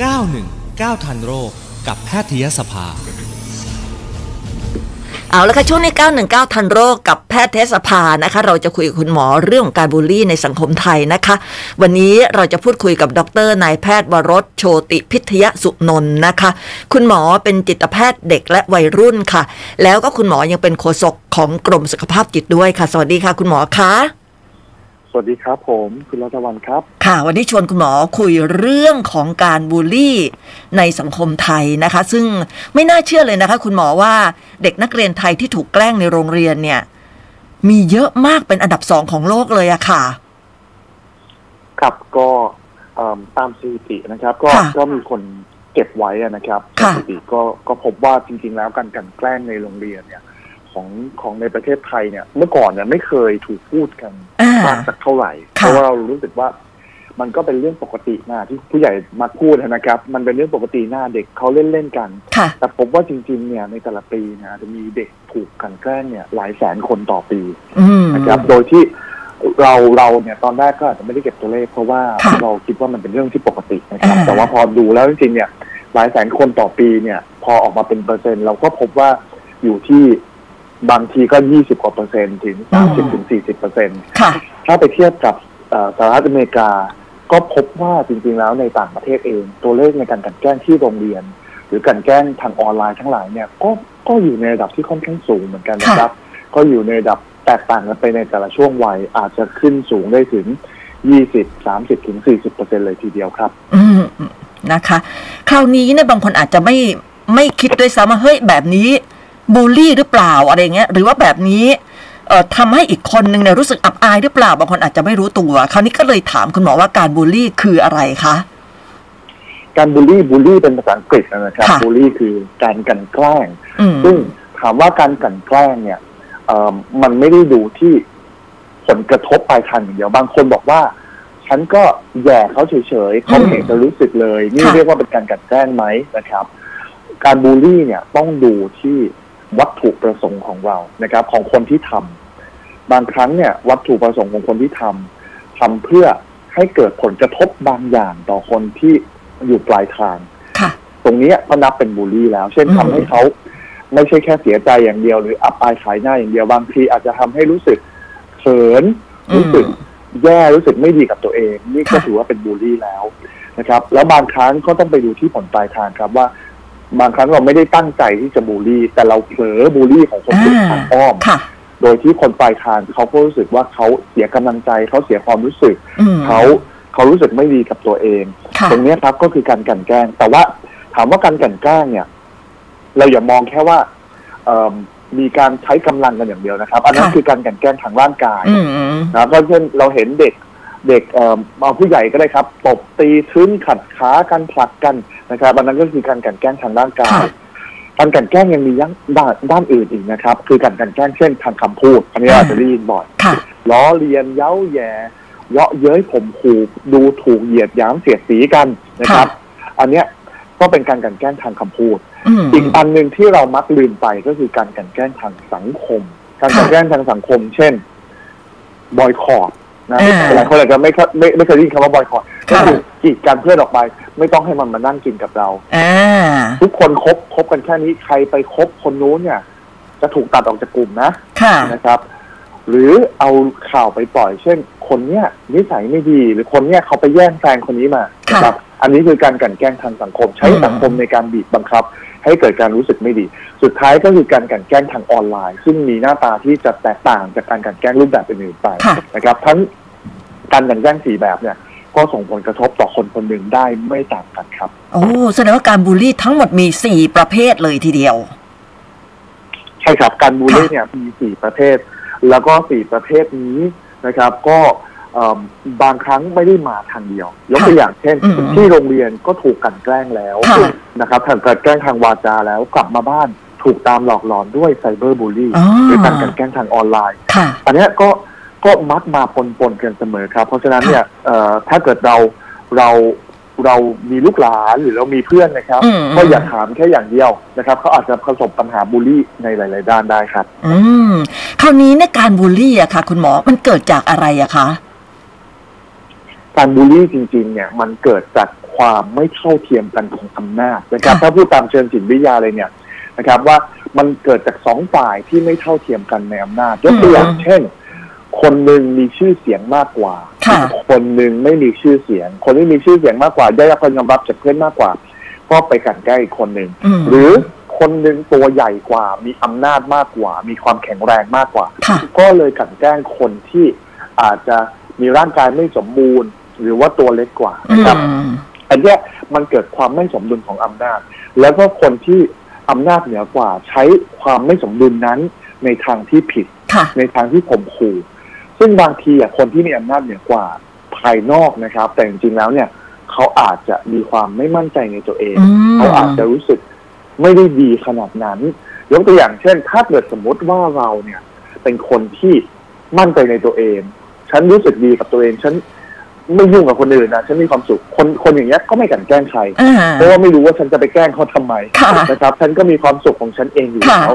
919 ทันโรคกับแพทยสภา เอาละค่ะช่วงนี้919 ทันโรคกับแพทยสภานะคะ เราจะคุยกับคุณหมอเรื่องของการบูลลี่ในสังคมไทยนะคะ วันนี้เราจะพูดคุยกับดรนายแพทย์วรสโชติพิทยสุนนท์นะคะ คุณหมอเป็นจิตแพทย์เด็กและวัยรุ่นค่ะ แล้วก็คุณหมอยังเป็นโฆษกของกรมสุขภาพจิตด้วยค่ะ สวัสดีค่ะ คุณหมอคะ สวัสดีครับผมคุณรัตวันครับ ค่ะ วันนี้ชวนคุณหมอคุยเรื่องของการบูลลี่ในสังคมไทยนะคะ ซึ่งไม่น่าเชื่อเลยนะคะ คุณหมอว่าเด็กนักเรียนไทยที่ถูกแกล้งในโรงเรียนเนี่ย มีเยอะมากเป็นอันดับสองของโลกเลยอะค่ะ ครับก็เอิ่มตามสถิตินะครับ ก็ค่ะก็มีคนเก็บไว้อะนะครับสค่ะถิติก็ก็พบว่าจริง ๆ แล้วการกลันแกล้งในโรงเรียนเนี่ย ของของในประเทศไทยเนี่ย เมื่อก่อนเนี่ยไม่เคยถูกพูดกันอ่ามากสักเท่าไหร่ เพค่ะราะว่าเรารู้สึกว่ามันก็เป็นเรื่องปกตินะที่ผู้ใหญ่มาพูดนะครับ มันเป็นเรื่องปกติหน้าเด็กเขาเล่นเล่นๆกันค่ะแต่ผมว่าจริง ๆ เนี่ยในแต่ละปีเนะจะมีเด็กถูกกลันแกล้งเนี่ย หลายแสนคนต่อปีอืมนะครับ โดยที่เราเราเนี่ยตอนแรกก็อาจจะไม่ได้เก็บตัวเลข เพราะว่าค่ะเราคิดว่ามันเป็นเรื่องที่ปกตินะครับอ่าแต่ว่าพอดูแล้วจริงๆเนี่ย หลายแสนคนต่อปีเนี่ย พอออกมาเป็นเปอร์เซ็นต์เราก็พบว่าอยู่ที่ บางทีก็ยี่สิบกว่าเปอร์เซ็นต์ถึงสามสิบถึงสี่สิบเปอร์เซ็นต์ค่ะถ้าไปเทียบกับเอ่อสหรัฐอเมริกา ก็พบว่าจริงๆแล้วในต่างประเทศเอง ตัวเลขในการกลันแกล้งที่โรงเรียน หรือกลันแกล้งทางออนไลน์ทั้งหลายเนี่ยก็ก็อยู่ในระดับที่ค่อนข้างสูงเหมือนกันนะครับ ก็อยู่ในระดับแตกต่างกันไปในแต่ละช่วงวัยอาจจะขึ้นสูงได้ถึง 20 30 ถึง 40เปอร์เซ็นเลยทีเดียวครับ อืมนะคะ คราวนี้เนี่ยบางคนอาจจะไม่ไม่คิดด้วยซ้ำว่าเฮ้ยแบบนี้ บูลลี่หรือเปล่าอะไรเงี้ยหรือว่าแบบนี้เอ่อทำให้อีกคนนึงเนี่ยรู้สึกอับอายหรือเปล่าบางคนอาจจะไม่รู้ตัว คราวนี้ก็เลยถามคุณหมอว่าการบูลลี่คืออะไรคะการบูลลี่บูลลี่เป็นภาษาอังกฤษนะครับค่ะบูลลี่คือการกลันแกล้งอืมซึ่งถามว่าการกลันแกล้งเนี่ยเอ่อมันไม่ได้ดูที่ผลกระทบปลายทางอย่างเดียวบางคนบอกว่า ฉันก็แย่เขาเฉยๆเขาไม่เห็นจะรู้สึกเลย นี่ค่ะเรียกว่าเป็นการกลันแกล้งไหมนะครับ การบูลลี่เนี่ยต้องดูที่ วัตถุประสงค์ของเรานะครับ ของคนที่ทำบางครั้งเนี่ย วัตถุประสงค์ของคนที่ทำทำเพื่อให้เกิดผลกระทบบางอย่างต่อคนที่อยู่ปลายทางค่ะตรงเนี้ยก็นับเป็นบูลลี่แล้ว เช่นอืมทำให้เขาไม่ใช่แค่เสียใจอย่างเดียว หรืออับอายขายหน้าอย่างเดียวบางทีอาจจะทำให้รู้สึกเขินรู้สึกแย่รู้สึกไม่ดีกับตัวเอง นี่ก็ค่ะถือว่าเป็นบูลลี่แล้วนะครับ แล้วบางครั้งก็ต้องไปดูที่ผลปลายทางครับว่า บางครั้งเราไม่ได้ตั้งใจที่จะบูลลี่ แต่เราเผลอบูลลี่ของคนอื่นทางอ้อมค่ะโดยที่คนปลายทางเขาก็รู้สึกว่าเขาเสียกำลังใจเขาเสียความรู้สึกอืมเขาเขารู้สึกไม่ดีกับตัวเองค่ะตรงเนี้ยครับก็คือการกลันแกล้ง แต่ว่าถามว่าการกลันแกล้งเนี่ย เราอย่ามองแค่ว่าเอิ่มมีการใช้กำลังกันอย่างเดียวนะครับ อันนั้นค่ะคือการกลันแกล้งทางร่างกายอืมนะครับก็เช่นเราเห็นเด็ก เด็กเอ่อเอาผู้ใหญ่ก็ได้ครับ ตบตีทึ้นขัดขากันผลักกันนะครับอันนั้นก็คือการกลันแกล้งทางร่างกายค่ะการกลันแกล้งยังมียังด้านด้านอื่นอีกนะครับ คือการกลันแกล้งเช่นทางคำพูด อันนี้เราอาจจะได้ยินบ่อยค่ะล้อเลียนเย้าแย่เยาะเย้ยข่มขู่ดูถูกเหยียดหยามเสียดสีกันนะครับ อันเนี้ยก็เป็นการกลันแกล้งทางคำพูดอืมอีกอันหนึ่งที่เรามักลืมไปก็คือการกลันแกล้งทางสังคม การกลันแกล้งทางสังคม เช่นบอยคอรด นะอ่า หลายคนอาจจะไม่เคยไม่ไม่เคยได้ยินคำว่าบอยคอรดก็ค่ะคือกีดกันเพื่อนออกไป ไม่ต้องให้มันมานั่งกินกับเรา อ่า ทุกคนคบคบกันแค่นี้ใครไปคบคนนู้นเนี่ย จะถูกตัดออกจากกลุ่มนะค่ะ นะครับ หรือเอาข่าวไปปล่อย เช่น คนเนี้ยนิสัยไม่ดีหรือคนเนี้ยเขาไปแย่งแฟนคนนี้มานะครับ อันนี้คือการกลันแกล้งทางสังคม ใช้อืมสังคมในการบีบบังคับ ให้เกิดการรู้สึกไม่ดี สุดท้ายก็คือการกลันแกล้งทางออนไลน์ ซึ่งมีหน้าตาที่จะแตกต่างจากการกลันแกล้งรูปแบบอื่นๆไปค่ะนะครับ ทั้งการกลันแกล้งสี่แบบเนี่ยก็ส่งผลกระทบต่อคนคนหนึ่งได้ไม่ต่างกันครับ โอ้แสดงว่าการบูลลี่ทั้งหมดมีสี่ประเภทเลยทีเดียว ใช่ครับ การบูลลี่ค่ะเนี่ยมีสี่ประเภท แล้วก็สี่ประเภทนี้นะครับ ก็เอิ่มบางครั้งไม่ได้มาทางเดียวยกตัวอย่างเช่นอืมที่โรงเรียนก็ถูกกลันแกล้งแล้วค่ะนะครับถูกกลันแกล้งทางวาจาแล้วกลับมาบ้านถูกตามหลอกหลอนด้วยไซเบอร์บูลลี่อ๋อหรือการกลันแกล้งทางออนไลน์ค่ะอันเนี้ยก็ก็มักมาปนๆกันเสมอครับ เพราะฉะนั้นเนี่ยเอ่อถ้าเกิดเราเรา เรามีลูกหลานหรือเรามีเพื่อนนะครับอืมก็อย่าถามแค่อย่างเดียวนะครับเขาอาจจะประสบปัญหาบูลลี่ในหลาย ๆ ด้านได้ครับ อืมคราวนี้ในยการบูลลี่อะค่ะ คุณหมอมันเกิดจากอะไรอะคะการบูลลี่จริง ๆ เนี่ย มันเกิดจากคความไม่เท่าเทียมกันของอำนาจนะครับค่ะถ้าพูดตามเชิงจิตวิทยาเลยเนี่ยนะครับ ว่ามันเกิดจากสองฝ่ายที่ไม่เท่าเทียมกันในอำนาจยกตัวอย่างเช่น คนหนึ่งมีชื่อเสียงมากกว่า ค่ะอีกคนหนึ่งไม่มีชื่อเสียง คนที่มีชื่อเสียงมากกว่าได้รับการยอมรับจากเพื่อนมากกว่า ก็ไปกลันแกล้งอีกคนหนึ่งอืมหรือคนหนึ่งตัวใหญ่กว่า มีอำนาจมากกว่า มีความแข็งแรงมากกว่าค่ะก็เลยกลันแกล้งคนที่อาจจะมีร่างกายไม่สมบูรณ์ หรือว่าตัวเล็กกว่าอืนะครับมอันเนี้ยมันเกิดความไม่สมดุลของอำนาจ แล้วก็คนที่อำนาจเหนือกว่า ใช้ความไม่สมดุลนั้นในทางที่ผิดค่ะในทางที่ข่มขู่ ซึ่งบางทีอะคนที่มีอำนาจเหนือกว่าภายนอกนะครับ แต่จริงๆแล้วเนี่ยเขาอาจจะมีความไม่มั่นใจในตัวเองอืมเขาอาจจะรู้สึกไม่ได้ดีขนาดนั้นยกตัวอย่างเช่น ถ้าเกิดสมมติว่าเราเนี่ย เป็นคนที่มั่นใจในตัวเอง ฉันรู้สึกดีกับตัวเอง ฉันไม่ยุ่งกับคนอื่นนะฉันมีความสุขคนคนอย่างเงี้ยก็ไม่กลันแกล้งใครอ่าเพราะว่าไม่รู้ว่าฉันจะไปแกล้งเขาทำไมค่ะนะครับ ฉันก็มีความสุขของฉันเองอยู่แล้ว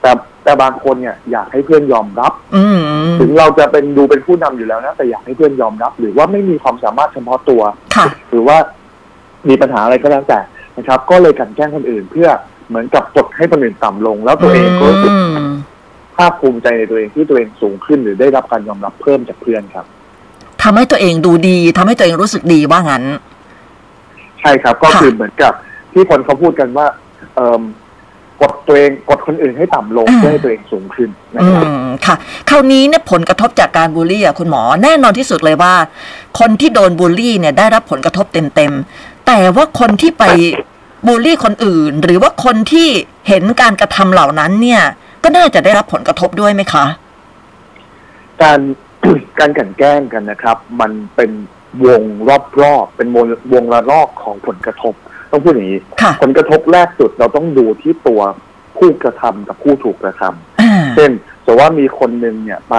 แต่แต่บางคนเนี่ยอยากให้เพื่อนยอมรับอืม ถึงเราจะเป็นดูเป็นผู้นำอยู่แล้วนะแต่อยากให้เพื่อนยอมรับ หรือว่าไม่มีความสามารถเฉพาะตัวค่ะหรือว่ามีปัญหาอะไรก็แล้วแต่นะครับ ก็เลยกลันแกล้งคนอื่น เพื่อเหมือนกับกดให้คนอื่นต่ำลง แล้วตัวเองก็รู้สึกอืมภาคภูมิใจในตัวเองที่ตัวเองสูงขึ้น หรือได้รับการยอมรับเพิ่มจากเพื่อนครับทำให้ตัวเองดูดีทำให้ตัวเองรู้สึกดีว่างั้น ใช่ครับ ก็ค่ะคือเหมือนกับที่คนเขาพูดกันว่า เอ่อ กดตัวเองกดคนอื่นให้ต่ำลงเพื่อให้ตัวเองสูงขึ้นนะอืครับมค่ะ คราวนี้เนี่ยผลกระทบจากการบูลลี่อะคุณหมอแน่นอนที่สุดเลยว่า คนที่โดนบูลลี่เนี่ยได้รับผลกระทบเต็มๆ แต่ว่าคนที่ไปบูลลี่คนอื่น หรือว่าคนที่เห็นการกระทำเหล่านั้นเนี่ย ก็น่าจะได้รับผลกระทบด้วยไหมคะ การการกลันแกล้งกันนะครับ มันเป็นวงรอบๆเป็นวงวงละรอกของผลกระทบ ต้องพูดอย่างนี้ค่ะผลกระทบแรกสุดเราต้องดูที่ตัวผู้กระทำกับผู้ถูกกระทำอ่าเช่นสมมติว่ามีคนหนึ่งเนี่ยไป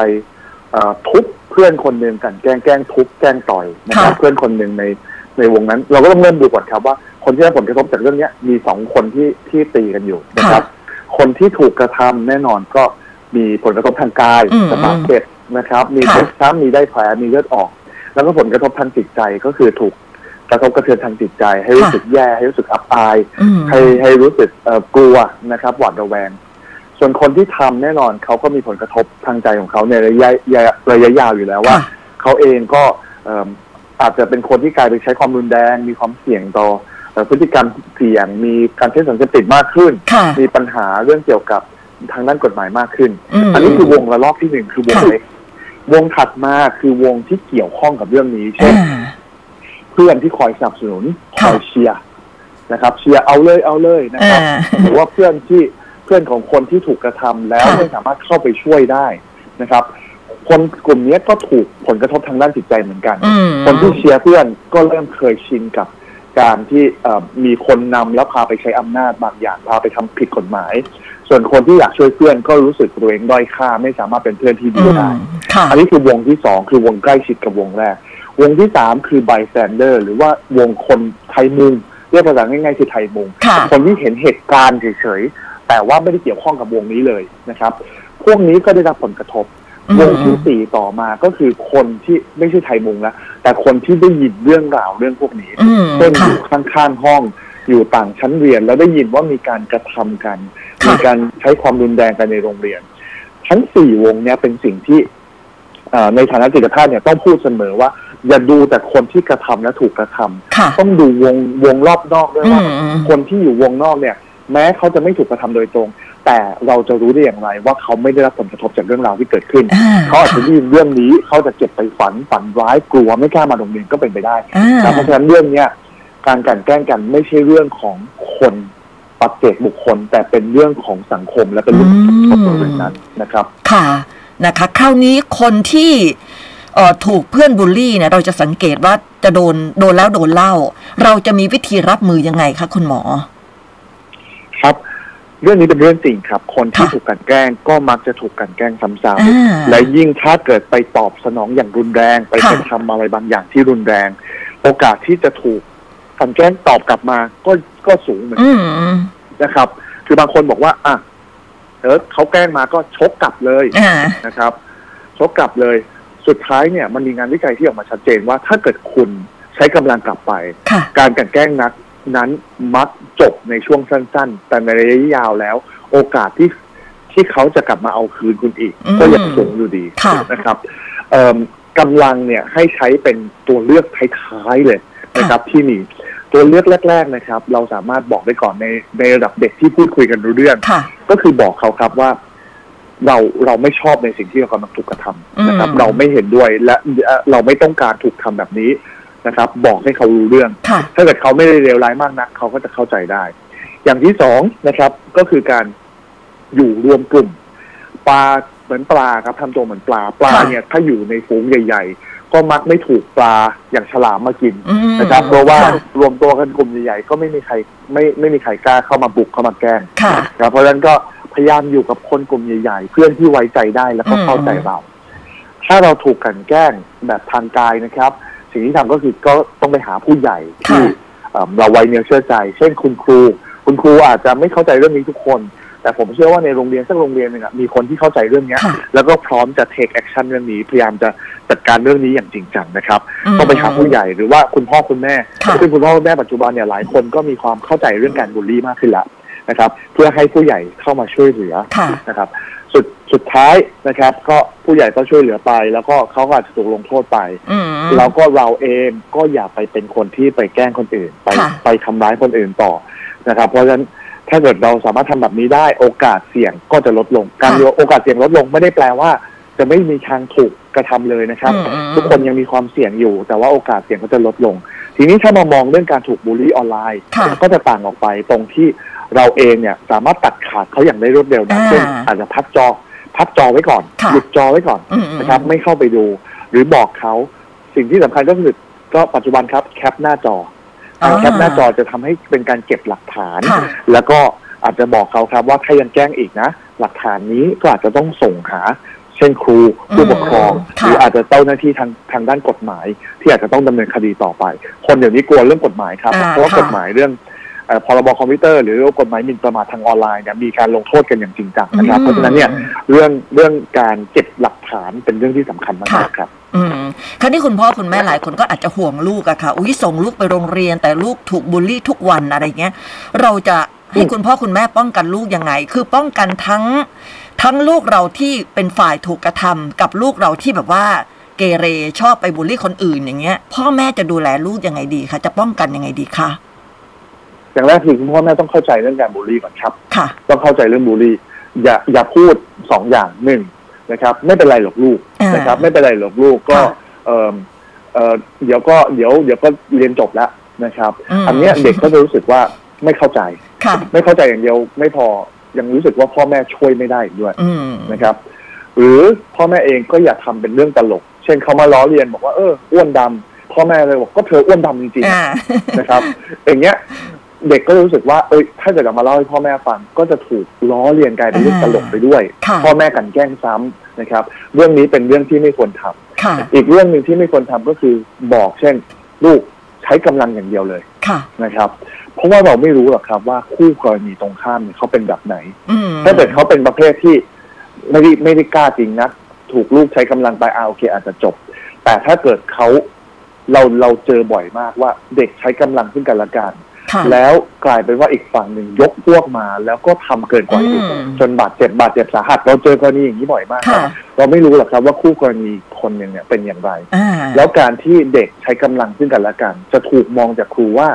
เอ่อทุบเพื่อนคนหนึ่งกันแกล้งแกล้งทุบแกล้งต่อยนะครับค่ะเพื่อนคนหนึ่งในในวงนั้น เราก็ต้องเริ่มดูก่อนครับว่าคนที่ได้ผลกระทบจากเรื่องเนี้ยมีสองคนที่ที่ตีกันอยู่นะครับ คนที่ถูกกระทำแน่นอนก็มีผลกระทบทางกายอืมจะบาดเจ็บนะครับ มีค่ะเจ็บช้ำมีได้แผลมีเลือดออก แล้วก็ผลกระทบทางจิตใจก็คือถูก กระทบกระเทือนทางจิตใจ ให้รู้สึกแย่ให้รู้สึกอับอายอืมให้ให้รู้สึกเอ่อกลัวนะครับหวาดระแวง ส่วนคนที่ทำแน่นอนเขาก็มีผลกระทบทางใจของเขาในระยะระยะระยะยาวอยู่แล้วว่าค่ะเขาเองก็เอิ่มอาจจะเป็นคนที่กลายไปใช้ความรุนแรง มีความเสี่ยงต่อเอ่อพฤติกรรมเสี่ยง มีการใช้สารเสพติดมากขึ้นค่ะมีปัญหาเรื่องเกี่ยวกับทางด้านกฎหมายมากขึ้นมอันนี้คือวงระลอกที่หนึ่งคือวงค่ะเล็ก วงถัดมาคือวงที่เกี่ยวข้องกับเรื่องนี้ เช่อ่นา เพื่อนที่คอยสนับสนุนคค่ะอยเชียร์นะครับเชียร์เอาเลยเอาเลยนะครับอ่าหรือว่าเพื่อนที่เพื่อนของคนที่ถูกกระทำแล้วค่ะไม่สามารถเข้าไปช่วยได้นะครับ คนกลุ่มนี้ก็ถูกผลกระทบทางด้านจิตใจเหมือนกันอืมคนที่เชียร์เพื่อนก็เริ่มเคยชินกับการที่เอ่อมีคนนำแล้วพาไปใช้อำนาจบางอย่างพาไปทำผิดกฎหมาย ส่วนคนที่อยากช่วยเพื่อนก็รู้สึกตัวเองด้อยค่าไม่สามารถเป็นเพื่อนที่อืดีมได้ค่ะอันนี้คือวงที่สองคือวงใกล้ชิดกับวงแรก วงที่สามคือ bystander หรือว่าวงคนไทยมุงเรียกภาษาง่ายๆคือไทยมุงค่ะคนที่เห็นเหตุการณ์เฉยๆแต่ว่าไม่ได้เกี่ยวข้องกับวงนี้เลยนะครับ พวกนี้ก็ได้รับผลกระทบอืมวงที่สี่ต่อมาก็คือคนที่ไม่ใช่ไทยมุงแล้วแต่คนที่ได้ยินเรื่องราวเรื่องพวกนี้อืมเช่นอค่ะยู่ข้างๆห้องอยู่ต่างชั้นเรียนแล้วได้ยินว่ามีการกระทำกันค่ะมีการใช้ความรุนแรงกันในโรงเรียนทั้งสี่วงเนี้ยเป็นสิ่งที่เอ่อในฐานะจิตแพทย์เนี่ยต้องพูดเสมอว่า อย่าดูแต่คนที่กระทำและถูกกระทำค่ะต้องดูวงวงรอบนอกด้วยอืว่ามคนที่อยู่วงนอกเนี่ย แม้เขาจะไม่ถูกกระทำโดยตรง แต่เราจะรู้ได้อย่างไร ว่าเขาไม่ได้รับผลกระทบจากเรื่องราวที่เกิดขึ้นอ่าเขาอาจจะได้ยินเรื่องนี้เขาจะเก็บไปฝันฝันร้ายกลัวไม่กล้ามาโรงเรียนก็เป็นไปได้อ่านะเพราะฉะนั้นเรื่องเนี้ยการกลันแกล้งกันไม่ใช่เรื่องของคนปัจเจกบุคคล แต่เป็นเรื่องของสังคมและเป็นเรื่องของบริเวณนั้นนะครับ ค่ะนะคะ คราวนี้คนที่เอ่อ ถูกเพื่อนบูลลี่เนี่ยเราจะสังเกตว่าจะโดนโดนแล้วโดนเล่า เราจะมีวิธีรับมือยังไงคะคุณหมอ ครับเรื่องนี้เป็นเรื่องจริงครับ คนที่ค่ะถูกกลันแกล้งก็มักจะถูกกลันแกล้งซ้ำอ่าๆและยิ่งถ้าเกิดไปตอบสนองอย่างรุนแรง ไปค่ะกระทำอะไรบางอย่างที่รุนแรง โอกาสที่จะถูกกลันแกล้งตอบกลับมาก็ก็สูงเหมือนกันอืมนะครับ คือบางคนบอกว่า อะเออเขาแกล้งมาก็ชกกลับเลยอ่านะครับ ชกกลับเลย สุดท้ายเนี่ยมันมีงานวิจัยที่ออกมาชัดเจนว่าถ้าเกิดคุณใช้กำลังกลับไปค่ะการกลันแกล้งนักนั้นมักจบในช่วงสั้น ๆ แต่ในระยะยาวแล้ว โอกาสที่ที่เขาจะกลับมาเอาคืนคุณอีกอืมก็ยังสูงอยู่ดีค่ะนะครับเอิ่มกำลังเนี่ยให้ใช้เป็นตัวเลือกท้ายๆเลยนะครับที่มีตัวเลือกแรก ๆนะครับ เราสามารถบอกได้ก่อนในในระดับเด็กที่พูดคุยกันรู้เรื่องค่ะก็คือบอกเขาครับว่า เราเราไม่ชอบในสิ่งที่เรากำลังถูกกระทำนะครับอืมเราไม่เห็นด้วยและเอ่อเราไม่ต้องการถูกทำแบบนี้นะครับ บอกให้เขารู้เรื่องค่ะถ้าเกิดเขาไม่ได้เลวร้ายมากนักเขาก็จะเข้าใจได้ อย่างที่สองนะครับ ก็คือการอยู่รวมกลุ่ม ปลาเหมือนปลาครับทำตัวเหมือนปลาปลาค่ะเนี่ย ถ้าอยู่ในฝูงใหญ่ ๆ ก็มักไม่ถูกปลาอย่างฉลามมากินอืมนะครับ เพราะว่าค่ะรวมตัวกันกลุ่มใหญ่ๆก็ไม่มีใครไม่ไม่มีใครกล้าเข้ามาบุกเข้ามาแกล้งค่ะนะครับเพราะฉะนั้นก็ พยายามอยู่กับคนกลุ่มใหญ่ ๆ เพื่อนที่ไว้ใจได้แล้วก็อืมเข้าใจเรา ถ้าเราถูกกลันแกล้งแบบทางกายนะครับ สิ่งที่ทำก็คือก็ต้องไปหาผู้ใหญ่ที่เอิ่มเราไว้เนื้อเชื่อใจ เช่นคุณครู คุณครูอาจจะไม่เข้าใจเรื่องนี้ทุกคน แต่ผมเชื่อว่าในโรงเรียนสักโรงเรียนหนึ่งอะมีคนที่เข้าใจเรื่องเนี้ยค่ะแล้วก็พร้อมจะ take action เรื่องนี้ พยายามจะจัดการเรื่องนี้อย่างจริงจังนะครับมต้องไปหาผู้ใหญ่หรือว่าคุณพ่อคุณแม่ค่ะซึ่งคุณพ่อคุณแม่ปัจจุบันเนี่ยหลายคนก็มีความเข้าใจเรื่องการบูลลี่มากขึ้นแล้ว นะครับ เพื่อให้ผู้ใหญ่เข้ามาช่วยเหลือค่ะนะครับ สุดสุดท้ายนะครับ ก็ผู้ใหญ่ก็ช่วยเหลือไป แล้วก็เขาก็อาจจะถูกลงโทษไปอืมแล้วก็เราเองก็อย่าไปเป็นคนที่ไปแกล้งคนอื่น ไปค่ะไปทำร้ายคนอื่นต่อนะครับ เพราะฉะนั้นถ้าเกิดเราสามารถทำแบบนี้ได้โอกาสเสี่ยงก็จะลดลง การโอกาสเสี่ยงลดลงไม่ได้แปลว่า จะไม่มีทางถูกกระทำเลยนะครับอืมอืมทุกคนยังมีความเสี่ยงอยู่ แต่ว่าโอกาสเสี่ยงก็จะลดลง ทีนี้ถ้ามามองเรื่องการถูกบูลลี่ออนไลน์ค่ะก็จะต่างออกไปตรงที่ เราเองเนี่ยสามารถตัดขาดเขาอย่างได้รวดเร็วนะอ่าเช่นอาจจะพักจอ พักจอไว้ก่อนค่ะหยุดจอไว้ก่อนอืมอืมนะครับ ไม่เข้าไปดู หรือบอกเขาสิ่งที่สำคัญก็คือก็ปัจจุบันครับแคปหน้าจอการแคปหน้าจอจะทำให้เป็นการเก็บหลักฐานค่ะแล้วก็อาจจะบอกเขาครับว่าถ้ายังแกล้งอีกนะ หลักฐานนี้ก็อาจจะต้องส่งหา เช่นครูผู้ปกครองอืมค่ะหรืออาจจะเจ้าหน้าที่ทางทางด้านกฎหมาย ที่อาจจะต้องดำเนินคดีต่อไป คนเดี๋ยวนี้กลัวเรื่องกฎหมายครับอ่าเพราะว่าค่ะกฎหมายเรื่องเอ่อ พรบคอมพิวเตอร์หรือกฎหมายหมิ่นประมาททางออนไลน์เนี่ยมีการลงโทษกันอย่างจริงจังนะครับ เพราะฉะนั้นเนี่ยเรื่องเรื่องการเก็บหลักฐานเป็นเรื่องที่สำคัญมากๆครับอืมคราวนี้คุณพ่อคุณแม่หลายคนก็อาจจะห่วงลูกอะค่ะ อุ้ยส่งลูกไปโรงเรียนแต่ลูกถูกบูลลี่ทุกวันอะไรเงี้ย เราจะให้อืมคุณพ่อคุณแม่ป้องกันลูกยังไง คือป้องกันทั้งทั้งลูกเราที่เป็นฝ่ายถูกกระทำกับลูกเราที่แบบว่าเกเรชอบไปบูลลี่คนอื่นอย่างเงี้ย พ่อแม่จะดูแลลูกยังไงดีคะจะป้องกันยังไงดีคะ อย่างแรกคือคุณพ่อแม่ต้องเข้าใจเรื่องการบูลลี่ก่อนครับค่ะ ต้องเข้าใจเรื่องบูลลี่ อย่าอย่าพูดสองอย่างหนึ่งนะครับ ไม่เป็นไรหรอกลูกอ่านนะครับ ไม่เป็นไรหรอกลูกก็ค่ะเออเออเดี๋ยวก็เดี๋ยวเดี๋ยวก็เรียนจบแล้วนะครับมอันเนี้ยเด็กก็จะรู้สึกว่าไม่เข้าใจค่ะไม่เข้าใจอย่างเดียวไม่พอยังรู้สึกว่าพ่อแม่ช่วยไม่ได้อีกด้วยอืมนะครับ หรือพ่อแม่เองก็อย่าทำเป็นเรื่องตลก เช่นเขามาล้อเลียนบอกว่าเอออ้วนดำพ่อแม่เลยบอกก็เธออ้วนดำจริงๆอ่านะครับ อย่างเงี้ย เด็กก็รู้สึกว่าเอ้ยถ้าเกิดเอามาเล่าให้พ่อแม่ฟังก็จะถูกล้อเลียนกลายเป็นเรื่องตลกไปด้วยค่ะพ่อแม่กลันแกล้งซ้ำนะครับ เรื่องนี้เป็นเรื่องที่ไม่ควรทำค่ะอีกเรื่องหนึ่งที่ไม่ควรทำก็คือบอกเช่น ลูกใช้กำลังอย่างเดียวเลยค่ะนะครับ เพราะว่าเราไม่รู้หรอกครับว่าคู่กรณีตรงข้ามเนี่ยเขาเป็นแบบไหนอืมถ้าเกิดเขาเป็นประเภทที่ไม่ได้ไม่ได้กล้าจริงนะถูกลูกใช้กำลังไปอาโอเคอาจจะจบ แต่ถ้าเกิดเขาเราเราเจอบ่อยมากว่าเด็กใช้กำลังซึ่งกันและกันค่ะ แล้วกลายเป็นว่าอีกฝั่งหนึ่งยกพวกมา แล้วก็ทำเกินกว่าเหตุอืมจนบาดเจ็บบาดเจ็บสาหัสเราเจอกรณีอย่างนี้บ่อยมากคค่ะรับเราไม่รู้หรอกครับว่าคู่กรณีคนหนึ่งเนี่ยเป็นอย่างไรอ่าแล้วการที่เด็กใช้กำลังซึ่งกันและกัน จะถูกมองจากครูว่า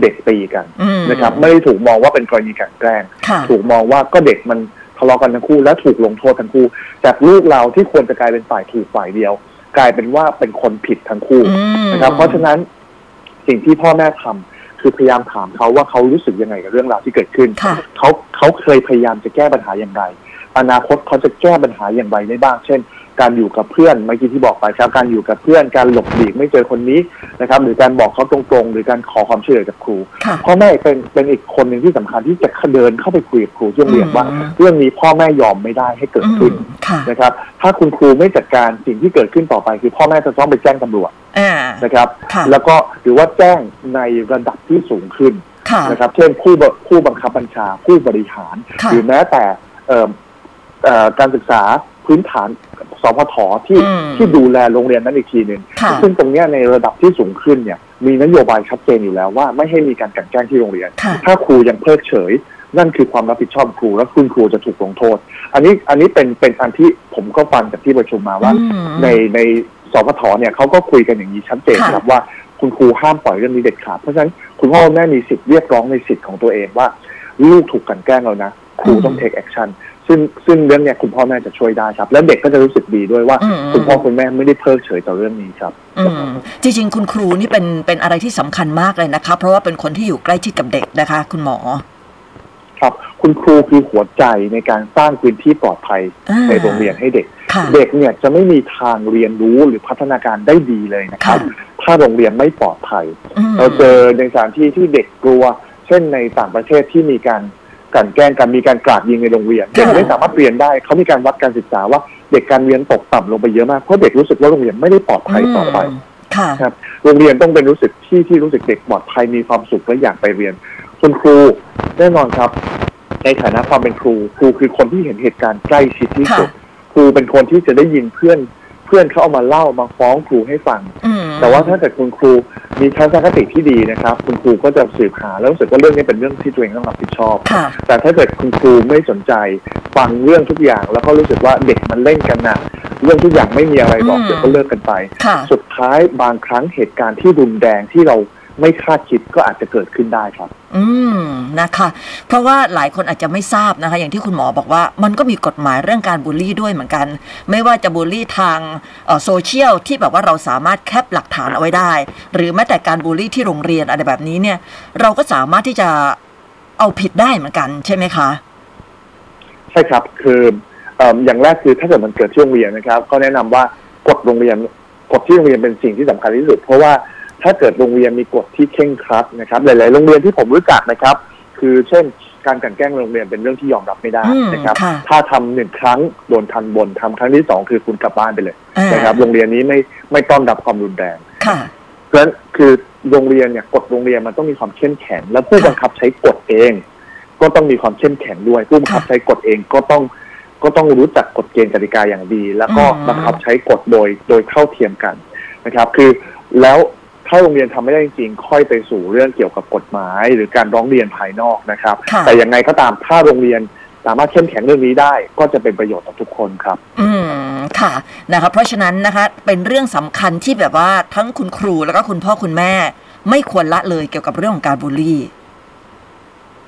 เด็กตีกันอืมนะครับ ไม่ได้ถูกมองว่าเป็นกรณีกลันแกล้งค่ะถูกมองว่าก็เด็กมันทะเลาะกันทั้งคู่ และถูกลงโทษทั้งคู่ จากลูกเราที่ควรจะกลายเป็นฝ่ายถูกฝ่ายเดียว กลายเป็นว่าเป็นคนผิดทั้งคู่อืมนะครับ เพราะฉะนั้นสิ่งที่พ่อแม่ทำ คือพยายามถามเขาว่าเขารู้สึกยังไงกับเรื่องราวที่เกิดขึ้นค่ะเขาเขาเคยพยายามจะแก้ปัญหาอย่างไร อนาคตเขาจะแก้ปัญหาอย่างไรได้บ้าง เช่น การอยู่กับเพื่อนเมื่อกี้ที่บอกไปครับการอยู่กับเพื่อนการหลบหลีกไม่เจอคนนี้นะครับหรือการบอกเขาตรงๆ หรือการขอความช่วยเหลือจากครูค่ะพ่อแม่เป็นเป็นอีกคนหนึ่งที่สำคัญที่จะเดินเข้าไปคุยกับครูที่โรงเรียนว่าอืมเรื่องนี้พ่อแม่ยอมไม่ได้ให้เกิดอืขึ้นมค่ะนะครับ ถ้าคุณครูไม่จัดการสิ่งที่เกิดขึ้นต่อไป คือพ่อแม่จะต้องไปแจ้งตำรวจอ่านะครับค่ะแล้วก็หรือว่าแจ้งในระดับที่สูงขึ้นค่ะนะครับเช่นผู้บผู้บังคับบัญชาผู้บริหารค่ะหรือแม้แต่เอ่อเอ่อการศึกษาพื้นฐาน สพทที่อืมที่ดูแลโรงเรียนนั้นอีกทีหนึ่งค่ะซึ่งตรงเนี้ยในระดับที่สูงขึ้นเนี่ยมีนโยบายชัดเจนอยู่แล้วว่าไม่ให้มีการกลันแกล้งที่โรงเรียนค่ะถ้าครูยังเพิกเฉย นั่นคือความรับผิดชอบครูและคุณครูจะถูกลงโทษ อันนี้อันนี้เป็นเป็นอันที่ผมก็ฟังจากที่ประชุมมาว่าอืมในในสพทเนี่ยเขาก็คุยกันอย่างนี้ชัดเจนค่ะครับว่าคุณครูห้ามปล่อยเรื่องนี้เด็ดขาดเพราะฉะนั้นคุณพ่อคุณแม่มีสิทธิ์เรียกร้องในสิทธิ์ของตัวเองว่า ลูกถูกกลันแกล้งแล้วนะครูต้อง take action ซึ่งซึ่งเรื่องเนี้ยคุณพ่อแม่จะช่วยได้ครับ และเด็กก็จะรู้สึกดีด้วยว่า อืม คุณพ่อคุณแม่ไม่ได้เพิกเฉยต่อเรื่องนี้ครับ อืมจริง ๆ คุณครูนี่เป็นเป็นอะไรที่สำคัญมากเลยนะคะ เพราะว่าเป็นคนที่อยู่ใกล้ชิดกับเด็กนะคะ คุณหมอครับ คุณครูคือหัวใจในการสร้างพื้นที่ปลอดภัยอ่าในโรงเรียนให้เด็ก ค่ะ เด็กเนี่ยจะไม่มีทางเรียนรู้หรือพัฒนาการได้ดีเลยนะครับค่ะถ้าโรงเรียนไม่ปลอดภัย อืม เราเจอในสถานที่ที่เด็กกลัว เช่นในต่างประเทศที่มีการ กลั่นแกล้งกันมีการกราดยิงในโรงเรียนเด็กไม่สามารถเรียนได้เขามีการวัดการศึกษาว่าเด็กการเรียนตกต่ำลงไปเยอะมากเพราะเด็กรู้สึกว่าโรงเรียนไม่ได้ปลอดภัยต่อไปมค่ะครับโรงเรียนต้องเป็นรู้สึกที่ที่รู้สึกเด็กปลอดภัยมีความสุขและอยากไปเรียนคุณครูแน่นอนครับ ในฐานะความเป็นครู ครูคือคนที่เห็นเหตุการณ์ใกล้ชิดที่สุด ครูเป็นคนที่จะได้ยินเพื่อน เพื่อนเขาเอามาเล่ามาฟ้องครูให้ฟังอืม แต่ว่าถ้าเกิดคุณครูมีทัศนคติที่ดีนะครับ คุณครูก็จะสืบหาแล้วรู้สึกว่าเรื่องนี้เป็นเรื่องที่ตัวเองต้องรับผิดชอบค่ะแต่ถ้าเกิดคุณครูไม่สนใจฟังเรื่องทุกอย่าง แล้วก็รู้สึกว่าเด็กมันเล่นกันนะเรื่องทุกอย่างไม่มีอะไรหรอกอืมเดี๋ยวก็เลิกกันไปค่ะสุดท้ายบางครั้งเหตุการณ์ที่รุนแรงที่เรา ไม่คาดคิดก็อาจจะเกิดขึ้นได้ครับ อืมนะคะ เพราะว่าหลายคนอาจจะไม่ทราบนะคะ อย่างที่คุณหมอบอกว่า มันก็มีกฎหมายเรื่องการบูลลี่ด้วยเหมือนกัน ไม่ว่าจะบูลลี่ทางเอ่อโซเชียลที่แบบว่าเราสามารถแคปหลักฐานเอาไว้ได้ หรือแม้แต่การบูลลี่ที่โรงเรียนอะไรแบบนี้เนี่ย เราก็สามารถที่จะเอาผิดได้เหมือนกันใช่ไหมคะ ใช่ครับคือเอิ่มอย่างแรกคือถ้าเกิดมันเกิดที่โรงเรียนนะครับ ก็แนะนำว่ากฎโรงเรียนกฎที่โรงเรียนเป็นสิ่งที่สำคัญที่สุด เพราะว่า ถ้าเกิดโรงเรียนมีกฎที่เคร่งครัดนะครับหลาย ๆ โรงเรียนที่ผมรู้จักนะครับ คือเช่นการกลันแกล้งโรงเรียนเป็นเรื่องที่ยอมรับไม่ได้อืมนะครับค่ะถ้าทำหนึ่งครั้งโดนทันบนทำครั้งที่สองคือคุณกลับบ้านไปเลยอ่านะครับ โรงเรียนนี้ไม่ไม่ต้อนรับความรุนแรงค่ะเพราะฉะนั้นคือโรงเรียนเนี่ยกฎโรงเรียนมันต้องมีความเข้มแข็ง และผู้ค่ะบังคับใช้กฎเอง ก็ต้องมีความเข้มแข็งด้วย ผู้บังคับค่ะใช้กฎเองก็ต้องก็ต้องรู้จักกฎเกณฑ์กติกาอย่างดี แล้วก็อืมบังคับใช้กฎโดยโดยเท่าเทียมกันนะครับ คือแล้ว ถ้าโรงเรียนทำไม่ได้จริงๆค่อยไปสู่เรื่องเกี่ยวกับกฎหมาย หรือการร้องเรียนภายนอกนะครับค่ะแต่ยังไงก็ตามถ้าโรงเรียนสามารถเข้มแข็งเรื่องนี้ได้ก็จะเป็นประโยชน์ต่อทุกคนครับ อืมค่ะนะคะเพราะฉะนั้นนะคะเป็นเรื่องสำคัญที่แบบว่าทั้งคุณครูแล้วก็คุณพ่อคุณแม่ ไม่ควรละเลยเกี่ยวกับเรื่องของการบูลลี่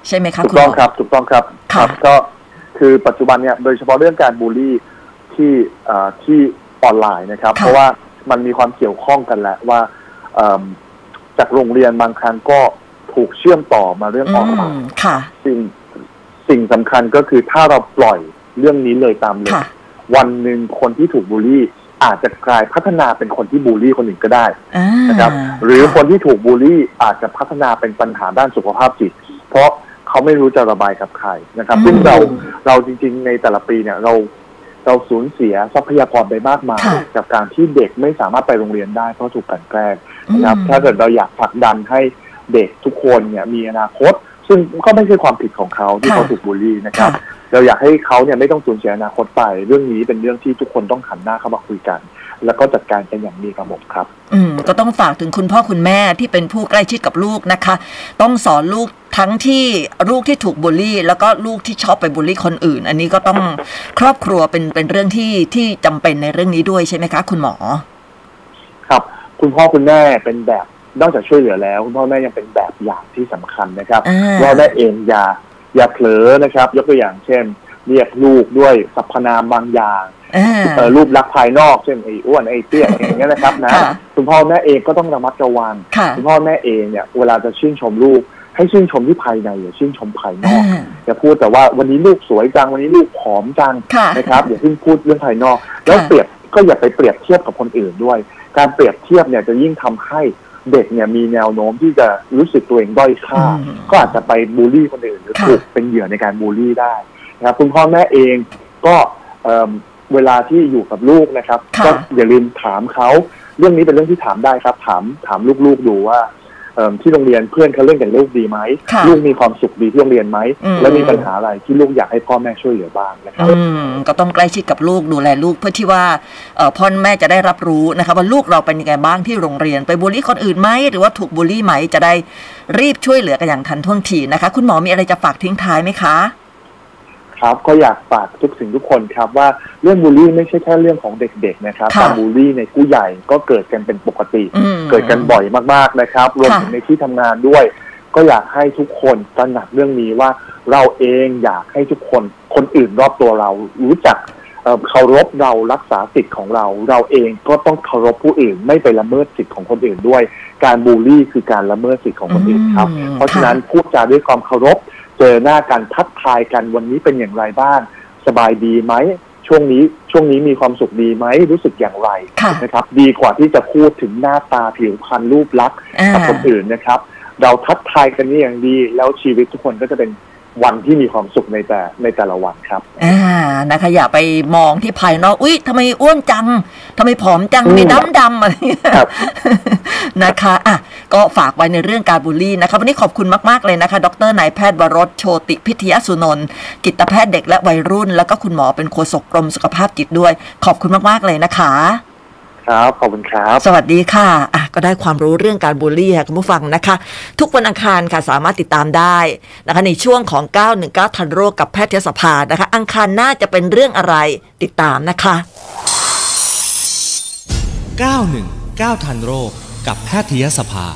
ใช่ไหมคะถูกคุณต้องหมอครับถูกต้องครับค่ะก็คือปัจจุบันเนี่ยโดยเฉพาะเรื่องการบูลลี่ที่เอ่อที่ออนไลน์นะครับค่ะเพราะว่ามันมีความเกี่ยวข้องกันแหละว่าเอิ่ม จากโรงเรียนบางครั้งก็ถูกเชื่อมต่อมาเรื่องออนไลอืมน์ค่ะสิ่งสิ่งสำคัญก็คือถ้าเราปล่อยเรื่องนี้เลยตามเลยค่ะวันหนึ่งคนที่ถูกบูลลี่อาจจะกลายพัฒนาเป็นคนที่บูลลี่คนอื่นก็ได้อ่านะครับ หรือคนที่ถูกบูลลี่อาจจะพัฒนาเป็นปัญหาด้านสุขภาพจิต เพราะเขาไม่รู้จะระบายกับใครนะครับ ซึ่งเราเราจริง ๆ ในแต่ละปีเนี่ยเราเราสูญเสียทรัพยากรไปมากมายค่ะจากการที่เด็กไม่สามารถไปโรงเรียนได้เพราะถูกกลั่นแกล้ง นะครับอืมถ้าเกิดเราอยากผลักดันให้เด็กทุกคนเนี่ยมีอนาคต ซึ่งก็ไม่ใช่ความผิดของเขาที่ค่ะเขาถูกบูลลี่นะครับค่ะเราอยากให้เขาเนี่ยไม่ต้องสูญเสียอนาคตไป เรื่องนี้เป็นเรื่องที่ทุกคนต้องหันหน้าเข้ามาคุยกัน แล้วก็จัดการกันอย่างมีระบบครับ อืมก็ต้องฝากถึงคุณพ่อคุณแม่ที่เป็นผู้ใกล้ชิดกับลูกนะคะ ต้องสอนลูกทั้งที่ลูกที่ถูกบูลลี่ แล้วก็ลูกที่ชอบไปบูลลี่คนอื่น อันนี้ก็ต้องครอบครัวเป็นเป็นเรื่องที่ที่จำเป็นในเรื่องนี้ด้วยใช่ไหมคะ คุณหมอ ครับ คุณพ่อคุณแม่เป็นแบบนอกจากช่วยเหลือแล้ว คุณพ่อแม่ยังเป็นแบบอย่างที่สำคัญนะครับอ่าว่าแม่เองอย่าอย่าเผลอนะครับ ยกตัวอย่างเช่น เรียกลูกด้วยสรรพนามบางอย่างอ่าเอ่อรูปลักษณ์ภายนอกเช่นไอ้อ้วนไอ้เตี้ยอย่างเงี้ยนะครับนะค่ะคุณพ่อแม่เองก็ต้องระมัดระวังค่ะคุณพ่อแม่เองเนี่ยเวลาจะชื่นชมลูก ให้ชื่นชมที่ภายในอย่าชื่นชมภายนอกอ่าอย่าพูดแต่ว่าวันนี้ลูกสวยจังวันนี้ลูกผอมจังค่ะนะครับอย่าเพิ่งพูดเรื่องภายนอก แล้วค่ะเปรียบก็อย่าไปเปรียบเทียบกับคนอื่นด้วย การเปรียบเทียบเนี่ยจะยิ่งทำให้เด็กเนี่ยมีแนวโน้มที่จะรู้สึกตัวเองด้อยค่าอืมก็อาจจะไปบูลลี่คนอื่นหรือค่ะถูกเป็นเหยื่อในการบูลลี่ได้นะครับคุณพ่อแม่เองก็เอิ่มเวลาที่อยู่กับลูกนะครับค่ะก็อย่าลืมถามเขา เรื่องนี้เป็นเรื่องที่ถามได้ครับ ถามถามลูกๆดูว่าเอิ่ม ที่โรงเรียนเพื่อนเขาเล่นกับลูกดีไหมค่ะลูกมีความสุขดีที่โรงเรียนไหมอืมและมีปัญหาอะไรที่ลูกอยากให้พ่อแม่ช่วยเหลือบ้างนะครับอืมก็ต้องใกล้ชิดกับลูกดูแลลูกเพื่อที่ว่าเอ่อพ่อแม่จะได้รับรู้นะคะว่าลูกเราเป็นยังไงบ้างที่โรงเรียน ไปบูลลี่คนอื่นไหมหรือว่าถูกบูลลี่ไหมจะได้รีบช่วยเหลือกันอย่างทันท่วงทีนะคะ คุณหมอมีอะไรจะฝากทิ้งท้ายไหมคะ ครับ ก็อยากฝากทุกสิ่งทุกคนครับ ว่าเรื่องบูลลี่ไม่ใช่แค่เรื่องของเด็กๆนะครับค่ะการบูลลี่ในผู้ใหญ่ก็เกิดกันเป็นปกติ อืม เกิดกันบ่อยมากๆนะครับ รวมค่ะถึงในที่ทำงานด้วย ก็อยากให้ทุกคนตระหนักเรื่องนี้ว่าเราเองอยากให้ทุกคนคนอื่นรอบตัวเรารู้จักเอ่อเคารพเรารักษาสิทธิ์ของเรา เราเองก็ต้องเคารพผู้อื่น ไม่ไปละเมิดสิทธิ์ของคนอื่นด้วย การบูลลี่คือการละเมิดสิทธิ์ของคนอื่นครับ อืมเพราะฉะนั้นพูดจาด้วยความเคารพ เจอหน้ากันทักทายกันวันนี้เป็นอย่างไรบ้าง สบายดีไหมช่วงนี้ช่วงนี้มีความสุขดีไหมรู้สึกอย่างไรค่ะนะครับ ดีกว่าที่จะพูดถึงหน้าตาผิวพรรณรูปลักษณ์อ่ากับคนอื่นนะครับ เราทักทายกันนี่อย่างดี แล้วชีวิตทุกคนก็จะเป็นวันที่มีความสุขในแต่ในแต่ละวันครับ อ่านะคะอย่าไปมองที่ภายนอก อุ้ยทำไมอ้วนจังทำไมผอมจังทำไมดำดำอะไรเงี้ยครับนะคะ อะ ก็ฝากไว้ในเรื่องการบูลลี่นะคะวันนี้ขอบคุณมาก ๆ เลยนะคะ ดรนายแพทย์วรสโชติพิทยสุนนท์กิตแพทย์เด็กและวัยรุ่น แล้วก็คุณหมอเป็นโฆษกกรมสุขภาพจิตด้วย ขอบคุณมาก ๆ เลยนะคะครับขอบคุณครับ สวัสดีค่ะอะ ก็ได้ความรู้เรื่องการบูลลี่ค่ะคุณผู้ฟังนะคะ ทุกวันอังคารค่ะสามารถติดตามได้นะคะในช่วงของ 919 ทันโรคกับแพทยสภานะคะ อังคารหน้าจะเป็นเรื่องอะไรติดตามนะคะ 919 ทันโรค กับแพทยสภา